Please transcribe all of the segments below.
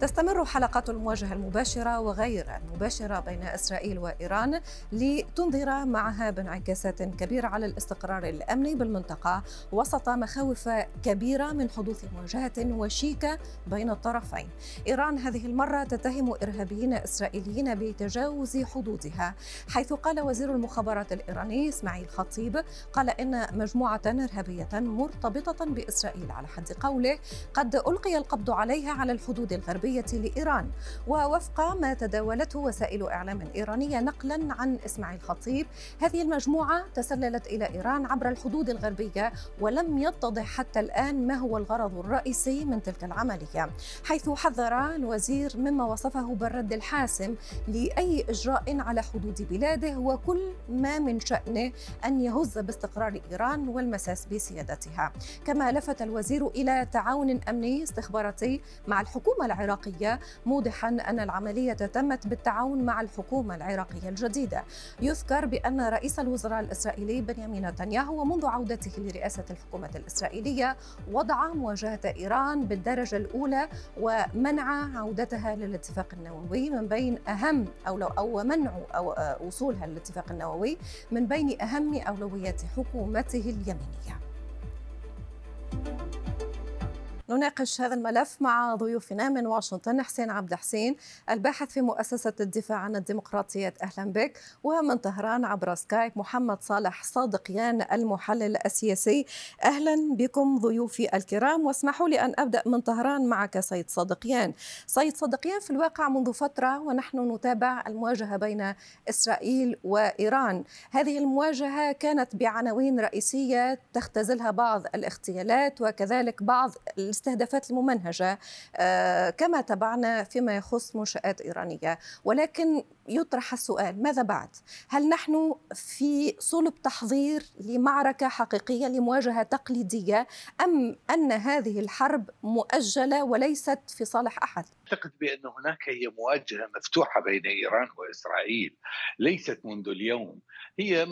تستمر حلقات المواجهة المباشرة وغير المباشرة بين إسرائيل وإيران لتنذر معها بانعكاسات كبيرة على الاستقرار الأمني بالمنطقة وسط مخاوف كبيرة من حدوث مواجهة وشيكة بين الطرفين. إيران هذه المرة تتهم إرهابيين إسرائيليين بتجاوز حدودها حيث قال وزير المخابرات الإيراني إسماعيل خطيب قال إن مجموعة إرهابية مرتبطة بإسرائيل على حد قوله قد ألقي القبض عليها على الحدود الغربية الغربية لإيران. ووفق ما تداولته وسائل إعلام إيرانية نقلا عن إسماعيل خطيب هذه المجموعة تسللت إلى إيران عبر الحدود الغربية ولم يتضح حتى الآن ما هو الغرض الرئيسي من تلك العملية حيث حذر الوزير مما وصفه بالرد الحاسم لأي إجراء على حدود بلاده وكل ما من شأنه أن يهز باستقرار إيران والمساس بسيادتها. كما لفت الوزير إلى تعاون أمني استخباراتي مع الحكومة العراقية العراقية موضحا أن العملية تمت بالتعاون مع الحكومة العراقية الجديدة. يذكر بأن رئيس الوزراء الإسرائيلي بنيامين نتنياهو ومنذ عودته لرئاسة الحكومة الإسرائيلية وضع مواجهة إيران بالدرجة الأولى ومنع عودتها للاتفاق النووي من بين أهم أو لو أو منع أو وصولها للاتفاق النووي من بين أهم أولويات حكومته اليمنية نناقش هذا الملف مع ضيوفنا من واشنطن حسين عبد حسين الباحث في مؤسسة الدفاع عن الديمقراطية. أهلا بك. ومن طهران عبر سكايب محمد صالح صادقيان المحلل السياسي. أهلا بكم ضيوفي الكرام. واسمحوا لي أن أبدأ من طهران معك سيد صادقيان سيد صادقيان في الواقع منذ فترة ونحن نتابع المواجهة بين إسرائيل وإيران. هذه المواجهة كانت بعناوين رئيسية تختزلها بعض الاغتيالات وكذلك بعض الاستهدافات الممنهجة آه، كما تابعنا فيما يخص منشآت إيرانية ولكن يطرح السؤال ماذا بعد؟ هل نحن في صلب تحضير لمعركة حقيقية لمواجهة تقليدية أم أن هذه الحرب مؤجلة وليست في صالح أحد؟ أعتقد بأن هناك هي مواجهة مفتوحة بين إيران وإسرائيل ليست منذ اليوم هي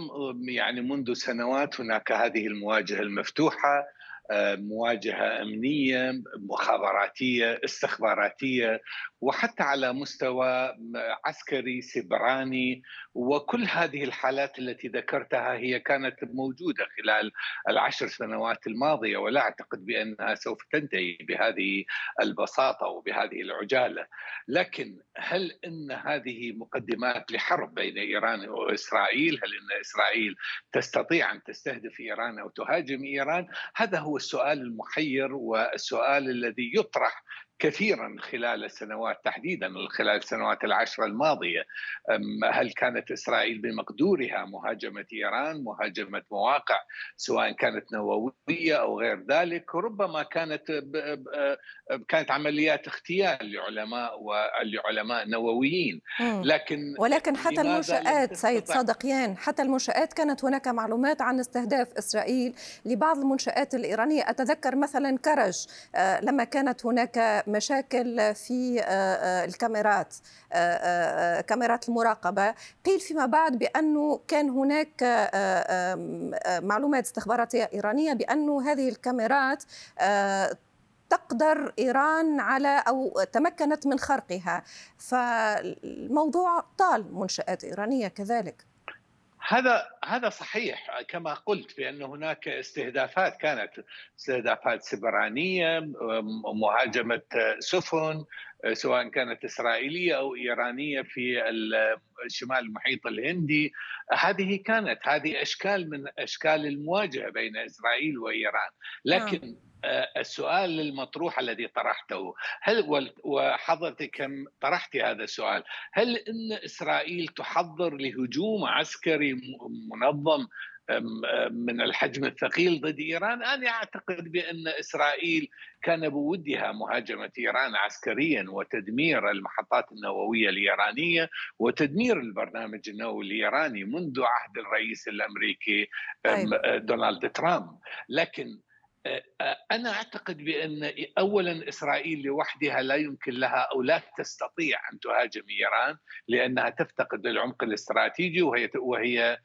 يعني منذ سنوات هناك هذه المواجهة المفتوحة مواجهة أمنية مخابراتية استخباراتية وحتى على مستوى عسكري سبراني وكل هذه الحالات التي ذكرتها هي كانت موجودة خلال العشر سنوات الماضية. ولا أعتقد بأنها سوف تنتهي بهذه البساطة وبهذه العجالة. لكن هل إن هذه مقدمات لحرب بين إيران وإسرائيل هل إن إسرائيل تستطيع أن تستهدف إيران أو تهاجم إيران؟ هذا هو السؤال المحير والسؤال الذي يطرح كثيرا خلال السنوات تحديدا خلال السنوات العشر الماضية. هل كانت إسرائيل بمقدورها مهاجمة إيران مهاجمة مواقع سواء كانت نووية أو غير ذلك؟ ربما كانت كانت عمليات اغتيال لعلماء ولعلماء نوويين. لكن ولكن حتى المنشآت سيد صادقيان حتى المنشآت كانت هناك معلومات عن استهداف إسرائيل لبعض المنشآت الإيرانية. أتذكر مثلا كرج آه، لما كانت هناك مشاكل في آه، آه، الكاميرات آه، كاميرات المراقبة. قيل فيما بعد بأنه كان هناك معلومات استخباراتية إيرانية بأنه هذه الكاميرات تقدر إيران على أو تمكنت من خرقها. فالموضوع طال منشآت إيرانية كذلك. هذا هذا صحيح كما قلت بأن هناك استهدافات كانت استهدافات سبرانية مهاجمة سفن سواء كانت إسرائيلية أو إيرانية في شمال المحيط الهندي. هذه كانت هذه أشكال من أشكال المواجهة بين إسرائيل وإيران. لكن آه، السؤال المطروح الذي طرحته. هل وحضرتك طرحت هذا السؤال؟ هل إن إسرائيل تحضر لهجوم عسكري منظم من الحجم الثقيل ضد إيران؟ أنا أعتقد بأن إسرائيل كان بودها مهاجمة إيران عسكريا وتدمير المحطات النووية الإيرانية وتدمير البرنامج النووي الإيراني منذ عهد الرئيس الأمريكي أيوة. دونالد ترامب. لكن أنا أعتقد بأن اولا إسرائيل لوحدها لا يمكن لها أو لا تستطيع أن تهاجم إيران لأنها تفتقد للعمق الاستراتيجي وهي وهي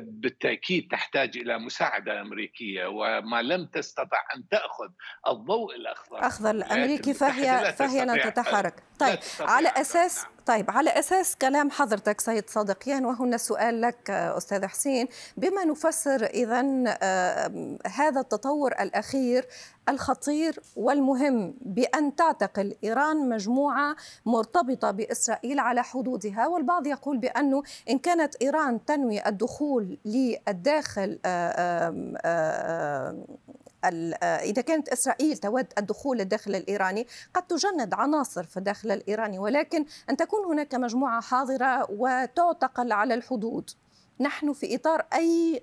بالتأكيد تحتاج إلى مساعدة أمريكية وما لم تستطع أن تأخذ الضوء الأخضر. أخضر الأمريكي فهي فهي لن تتحرك. طيب على أساس نعم. طيب على أساس كلام حضرتك سيد صادقيان وهنا سؤال لك أستاذ حسين بما نفسر اذا هذا التطور الأخير الخطير والمهم بأن تعتقل إيران مجموعة مرتبطة بإسرائيل على حدودها والبعض يقول بانه إن كانت إيران تنوي الدخول للداخل إذا كانت إسرائيل تود الدخول للداخل الإيراني قد تجند عناصر في الداخل الإيراني ولكن أن تكون هناك مجموعة حاضرة وتعتقل على الحدود. نحن في إطار أي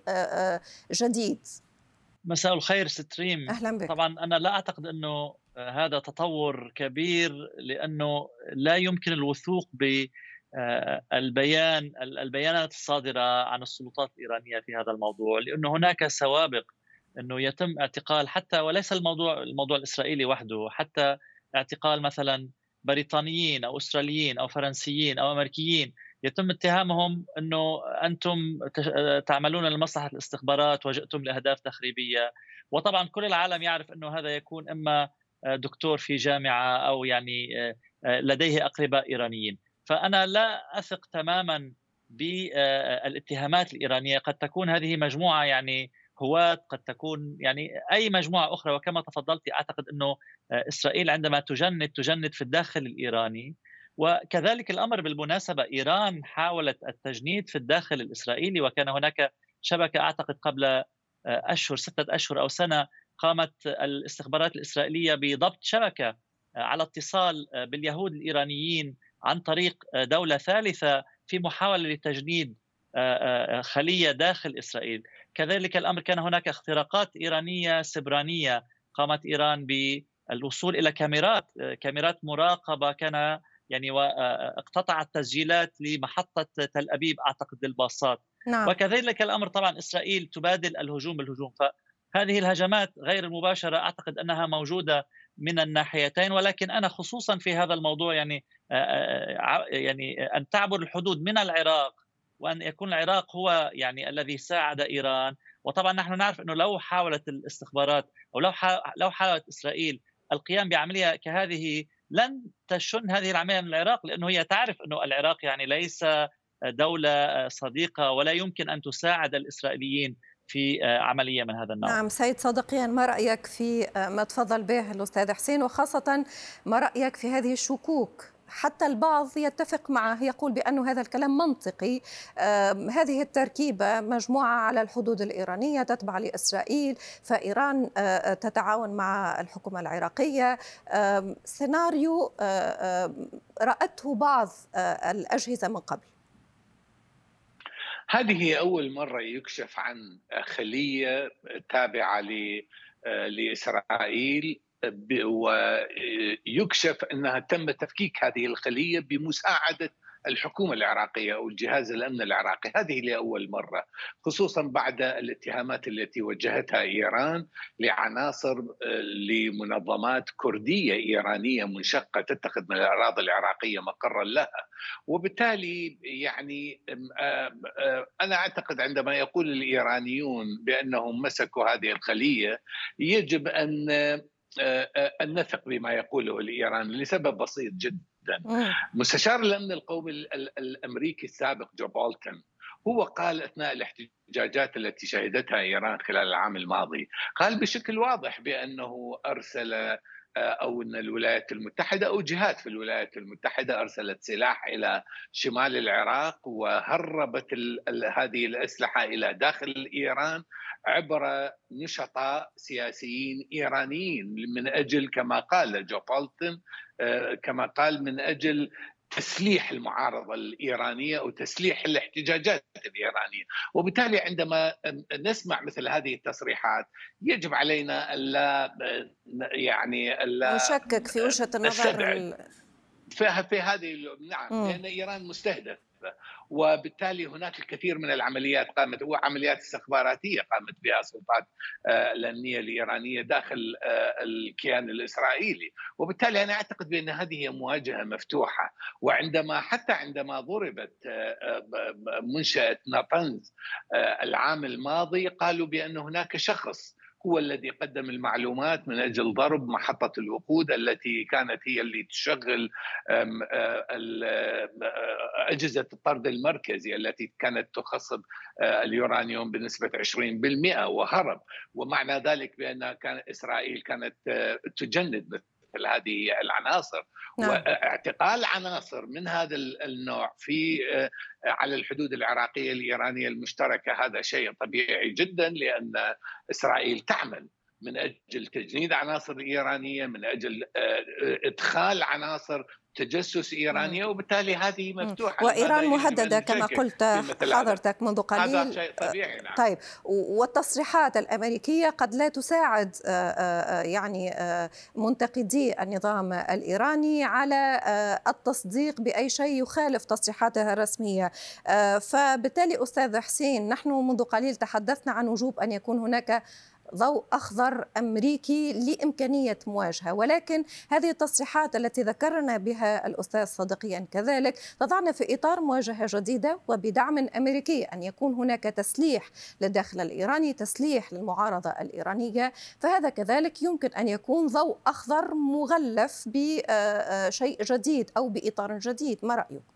جديد. مساء الخير ستريم أهلا بك. طبعا أنا لا أعتقد أنه هذا تطور كبير لأنه لا يمكن الوثوق ب البيان البيانات الصادرة عن السلطات الإيرانية في هذا الموضوع لأنه هناك سوابق إنه يتم اعتقال حتى وليس الموضوع الموضوع الإسرائيلي وحده حتى اعتقال مثلا بريطانيين أو أستراليين أو فرنسيين أو أمريكيين يتم اتهامهم إنه أنتم تعملون لمصلحة الاستخبارات وجئتم لأهداف تخريبية. وطبعا كل العالم يعرف إنه هذا يكون إما دكتور في جامعة أو يعني لديه أقرباء إيرانيين. فأنا لا أثق تماما بالاتهامات الإيرانية. قد تكون هذه مجموعة يعني هواة قد تكون يعني أي مجموعة أخرى وكما تفضلت أعتقد إنه إسرائيل عندما تجند تجند في الداخل الإيراني. وكذلك الأمر بالمناسبة إيران حاولت التجنيد في الداخل الإسرائيلي وكان هناك شبكة أعتقد قبل أشهر ستة أشهر أو سنة قامت الاستخبارات الإسرائيلية بضبط شبكة على اتصال باليهود الإيرانيين عن طريق دولة ثالثة في محاولة لتجنيد خلية داخل إسرائيل. كذلك الأمر كان هناك اختراقات إيرانية سبرانية قامت إيران بالوصول إلى كاميرات كاميرات مراقبة كان يعني واقتطعت تسجيلات لمحطة تل أبيب أعتقد للباصات نعم. وكذلك الأمر طبعا إسرائيل تبادل الهجوم بالهجوم فهذه الهجمات غير المباشره أعتقد أنها موجودة من الناحيتين ولكن أنا خصوصا في هذا الموضوع يعني يعني أن تعبر الحدود من العراق وأن يكون العراق هو يعني الذي ساعد إيران. وطبعا نحن نعرف إنه لو حاولت الاستخبارات أو لو لو حاولت إسرائيل القيام بعملية كهذه لن تشن هذه العملية من العراق لأنه هي تعرف إنه العراق يعني ليس دولة صديقة ولا يمكن أن تساعد الإسرائيليين في عملية من هذا النوع. نعم سيد صادقيا ما رأيك في ما تفضل به الأستاذ حسين وخاصة ما رأيك في هذه الشكوك؟ حتى البعض يتفق معه يقول بأن هذا الكلام منطقي. هذه التركيبة مجموعة على الحدود الإيرانية تتبع لإسرائيل فإيران تتعاون مع الحكومة العراقية. سيناريو رأته بعض الأجهزة من قبل. هذه أول مرة يكشف عن خلية تابعة لإسرائيل. ويكشف أنها تم تفكيك هذه الخلية بمساعدة الحكومة العراقية أو الجهاز الأمن العراقي. هذه لاول مرة خصوصا بعد الاتهامات التي وجهتها إيران لعناصر لمنظمات كردية إيرانية منشقة تتخذ من الأراضي العراقية مقرا لها. وبالتالي يعني أنا أعتقد عندما يقول الإيرانيون بأنهم مسكوا هذه الخلية يجب أن أن نثق بما يقوله الإيران لسبب بسيط جدا. مستشار الأمن القومي الأمريكي السابق جون بولتون هو قال أثناء الاحتجاجات التي شهدتها إيران خلال العام الماضي قال بشكل واضح بأنه أرسل أو إن الولايات المتحدة أو جهات في الولايات المتحدة أرسلت سلاح إلى شمال العراق وهربت هذه الأسلحة إلى داخل إيران عبر نشطاء سياسيين إيرانيين من أجل كما قال جون بولتون كما قال من أجل تسليح المعارضة الإيرانية أو تسليح الاحتجاجات الإيرانية. وبالتالي عندما نسمع مثل هذه التصريحات يجب علينا ألا يعني ألا نشكك في وجهة النظر في, في هذه نعم. لأن إيران مستهدف. وبالتالي هناك الكثير من العمليات قامت وعمليات استخباراتية قامت بها السلطات الامنيه الإيرانية داخل الكيان الإسرائيلي. وبالتالي أنا أعتقد بأن هذه مواجهة مفتوحة. وعندما حتى عندما ضربت منشأة نابنز العام الماضي قالوا بأن هناك شخص هو الذي قدم المعلومات من أجل ضرب محطة الوقود التي كانت هي اللي تشغل أجهزة الطرد المركزي التي كانت تخصب اليورانيوم بنسبة 20% وهرب. ومعنى ذلك بأن كان إسرائيل كانت تجند مثل هذه العناصر نعم. واعتقال عناصر من هذا النوع في على الحدود العراقية الإيرانية المشتركة هذا شيء طبيعي جدا لأن إسرائيل تعمل من أجل تجنيد عناصر إيرانية من أجل إدخال عناصر تجسس إيرانية وبالتالي هذه مفتوحة. وإيران مهددة كما قلت حضرتك منذ قليل. هذا شيء طبيعي نعم. طيب والتصريحات الأمريكية قد لا تساعد يعني منتقدي النظام الإيراني على التصديق بأي شيء يخالف تصريحاتها الرسمية. فبالتالي أستاذ حسين نحن منذ قليل تحدثنا عن وجوب أن يكون هناك ضوء أخضر أمريكي لإمكانية مواجهة ولكن هذه التصريحات التي ذكرنا بها الأستاذ صديقيا كذلك تضعنا في إطار مواجهة جديدة وبدعم أمريكي أن يكون هناك تسليح للداخل الإيراني تسليح للمعارضة الإيرانية. فهذا كذلك يمكن أن يكون ضوء أخضر مغلف بشيء جديد أو بإطار جديد. ما رأيك؟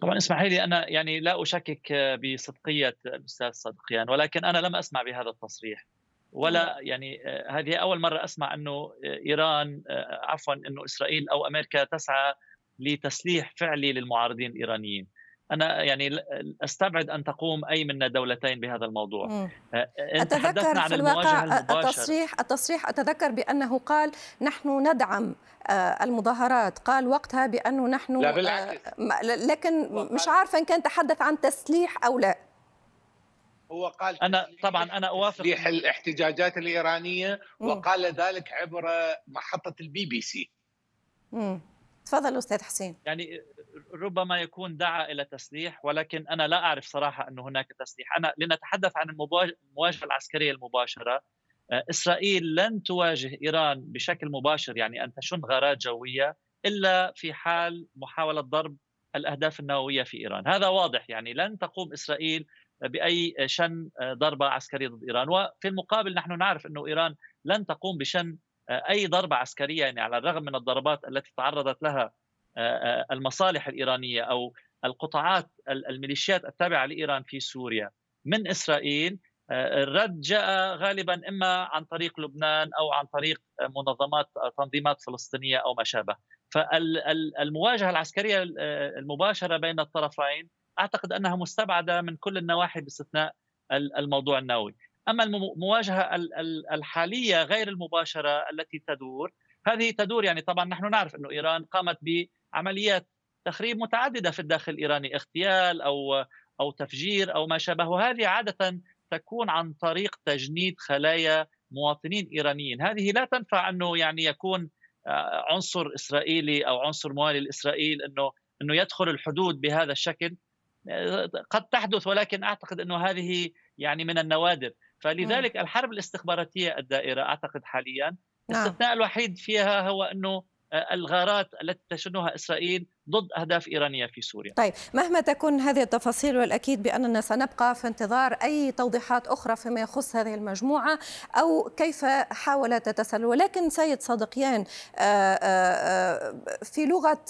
طبعا اسمحي لي أنا يعني لا أشكك بصدقية الأستاذ صدقيان ولكن أنا لم أسمع بهذا التصريح. ولا يعني هذه أول مرة أسمع أنه إيران عفوا أنه إسرائيل أو أمريكا تسعى لتسليح فعلي للمعارضين الإيرانيين. أنا يعني أستبعد أن تقوم أي من الدولتين بهذا الموضوع. مم. أتذكر عن في الواقع التصريح التصريح أتذكر بأنه قال نحن ندعم المظاهرات. قال وقتها بأنه نحن لا بالعكس. لكن مش عارفه إن كان تحدث عن تسليح أو لا. هو قال أنا طبعا أنا أوافق. تسليح الاحتجاجات الإيرانية وقال ذلك عبر محطة البي بي سي. تفضل أستاذ حسين. يعني ربما يكون دعا إلى تسليح ولكن أنا لا أعرف صراحة أنه هناك تسليح. أنا لنتحدث عن المواجهة العسكرية المباشرة. إسرائيل لن تواجه إيران بشكل مباشر يعني أن تشن غارات جوية إلا في حال محاولة ضرب الأهداف النووية في إيران. هذا واضح يعني لن تقوم إسرائيل بأي شن ضربة عسكرية ضد إيران. وفي المقابل نحن نعرف أنه إيران لن تقوم بشن أي ضربة عسكرية يعني على الرغم من الضربات التي تعرضت لها المصالح الإيرانية أو القطاعات الميليشيات التابعة لإيران في سوريا. من إسرائيل الرد جاء غالبا إما عن طريق لبنان أو عن طريق منظمات تنظيمات فلسطينية أو ما شابه. فالمواجهه العسكرية المباشرة بين الطرفين أعتقد أنها مستبعدة من كل النواحي باستثناء الموضوع النووي. أما المواجهه الحالية غير المباشرة التي تدور هذه تدور يعني طبعا نحن نعرف أنه إيران قامت بعمليات تخريب متعددة في الداخل الإيراني اغتيال أو أو تفجير أو ما شابه. وهذه عادة تكون عن طريق تجنيد خلايا مواطنين إيرانيين. هذه لا تنفع أنه يعني يكون عنصر إسرائيلي أو عنصر موالي لإسرائيل أنه أنه يدخل الحدود بهذا الشكل. قد تحدث ولكن أعتقد أنه هذه يعني من النوادر. فلذلك الحرب الاستخباراتية الدائرة أعتقد حاليا الاستثناء الوحيد فيها هو أنه الغارات التي تشنها إسرائيل ضد أهداف إيرانية في سوريا. طيب، مهما تكون هذه التفاصيل والأكيد بأننا سنبقى في انتظار أي توضيحات أخرى فيما يخص هذه المجموعة أو كيف حاولت تتسلل، ولكن سيد صادقيان في لغة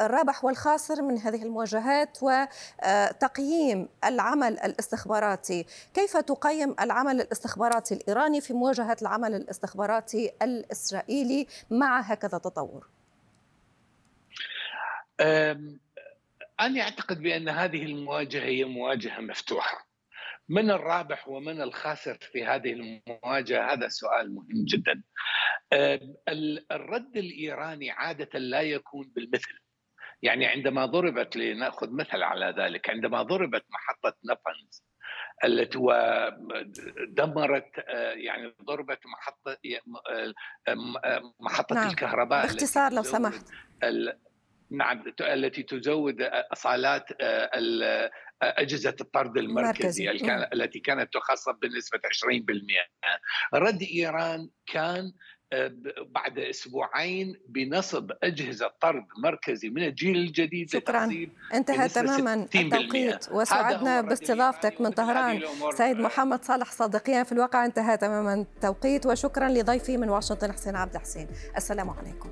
الرابح والخاسر من هذه المواجهات وتقييم العمل الاستخباراتي، كيف تقيم العمل الاستخباراتي الإيراني في مواجهة العمل الاستخباراتي الإسرائيلي مع هكذا تطور؟ أنا أعتقد بأن هذه المواجهة هي مواجهة مفتوحة. من الرابح ومن الخاسر في هذه المواجهة؟ هذا سؤال مهم جدا. الرد الإيراني عادة لا يكون بالمثل. يعني عندما ضربت لنأخذ مثل على ذلك عندما ضربت محطة نفنز التي دمرت يعني ضربت محطة محطة نعم. الكهرباء باختصار لو سمحت. نعم التي تزود أصالات أجهزة الطرد المركزي. التي كانت تخصص بنسبة 20% رد إيران كان بعد أسبوعين بنصب أجهزة طرد مركزي من الجيل الجديد شكرا. انتهى تماما التوقيت. وسعدنا باستضافتك من طهران. سيد محمد صالح صادقيان في الواقع انتهى تماما التوقيت وشكرا لضيفي من واشنطن حسين عبد الحسين. السلام عليكم.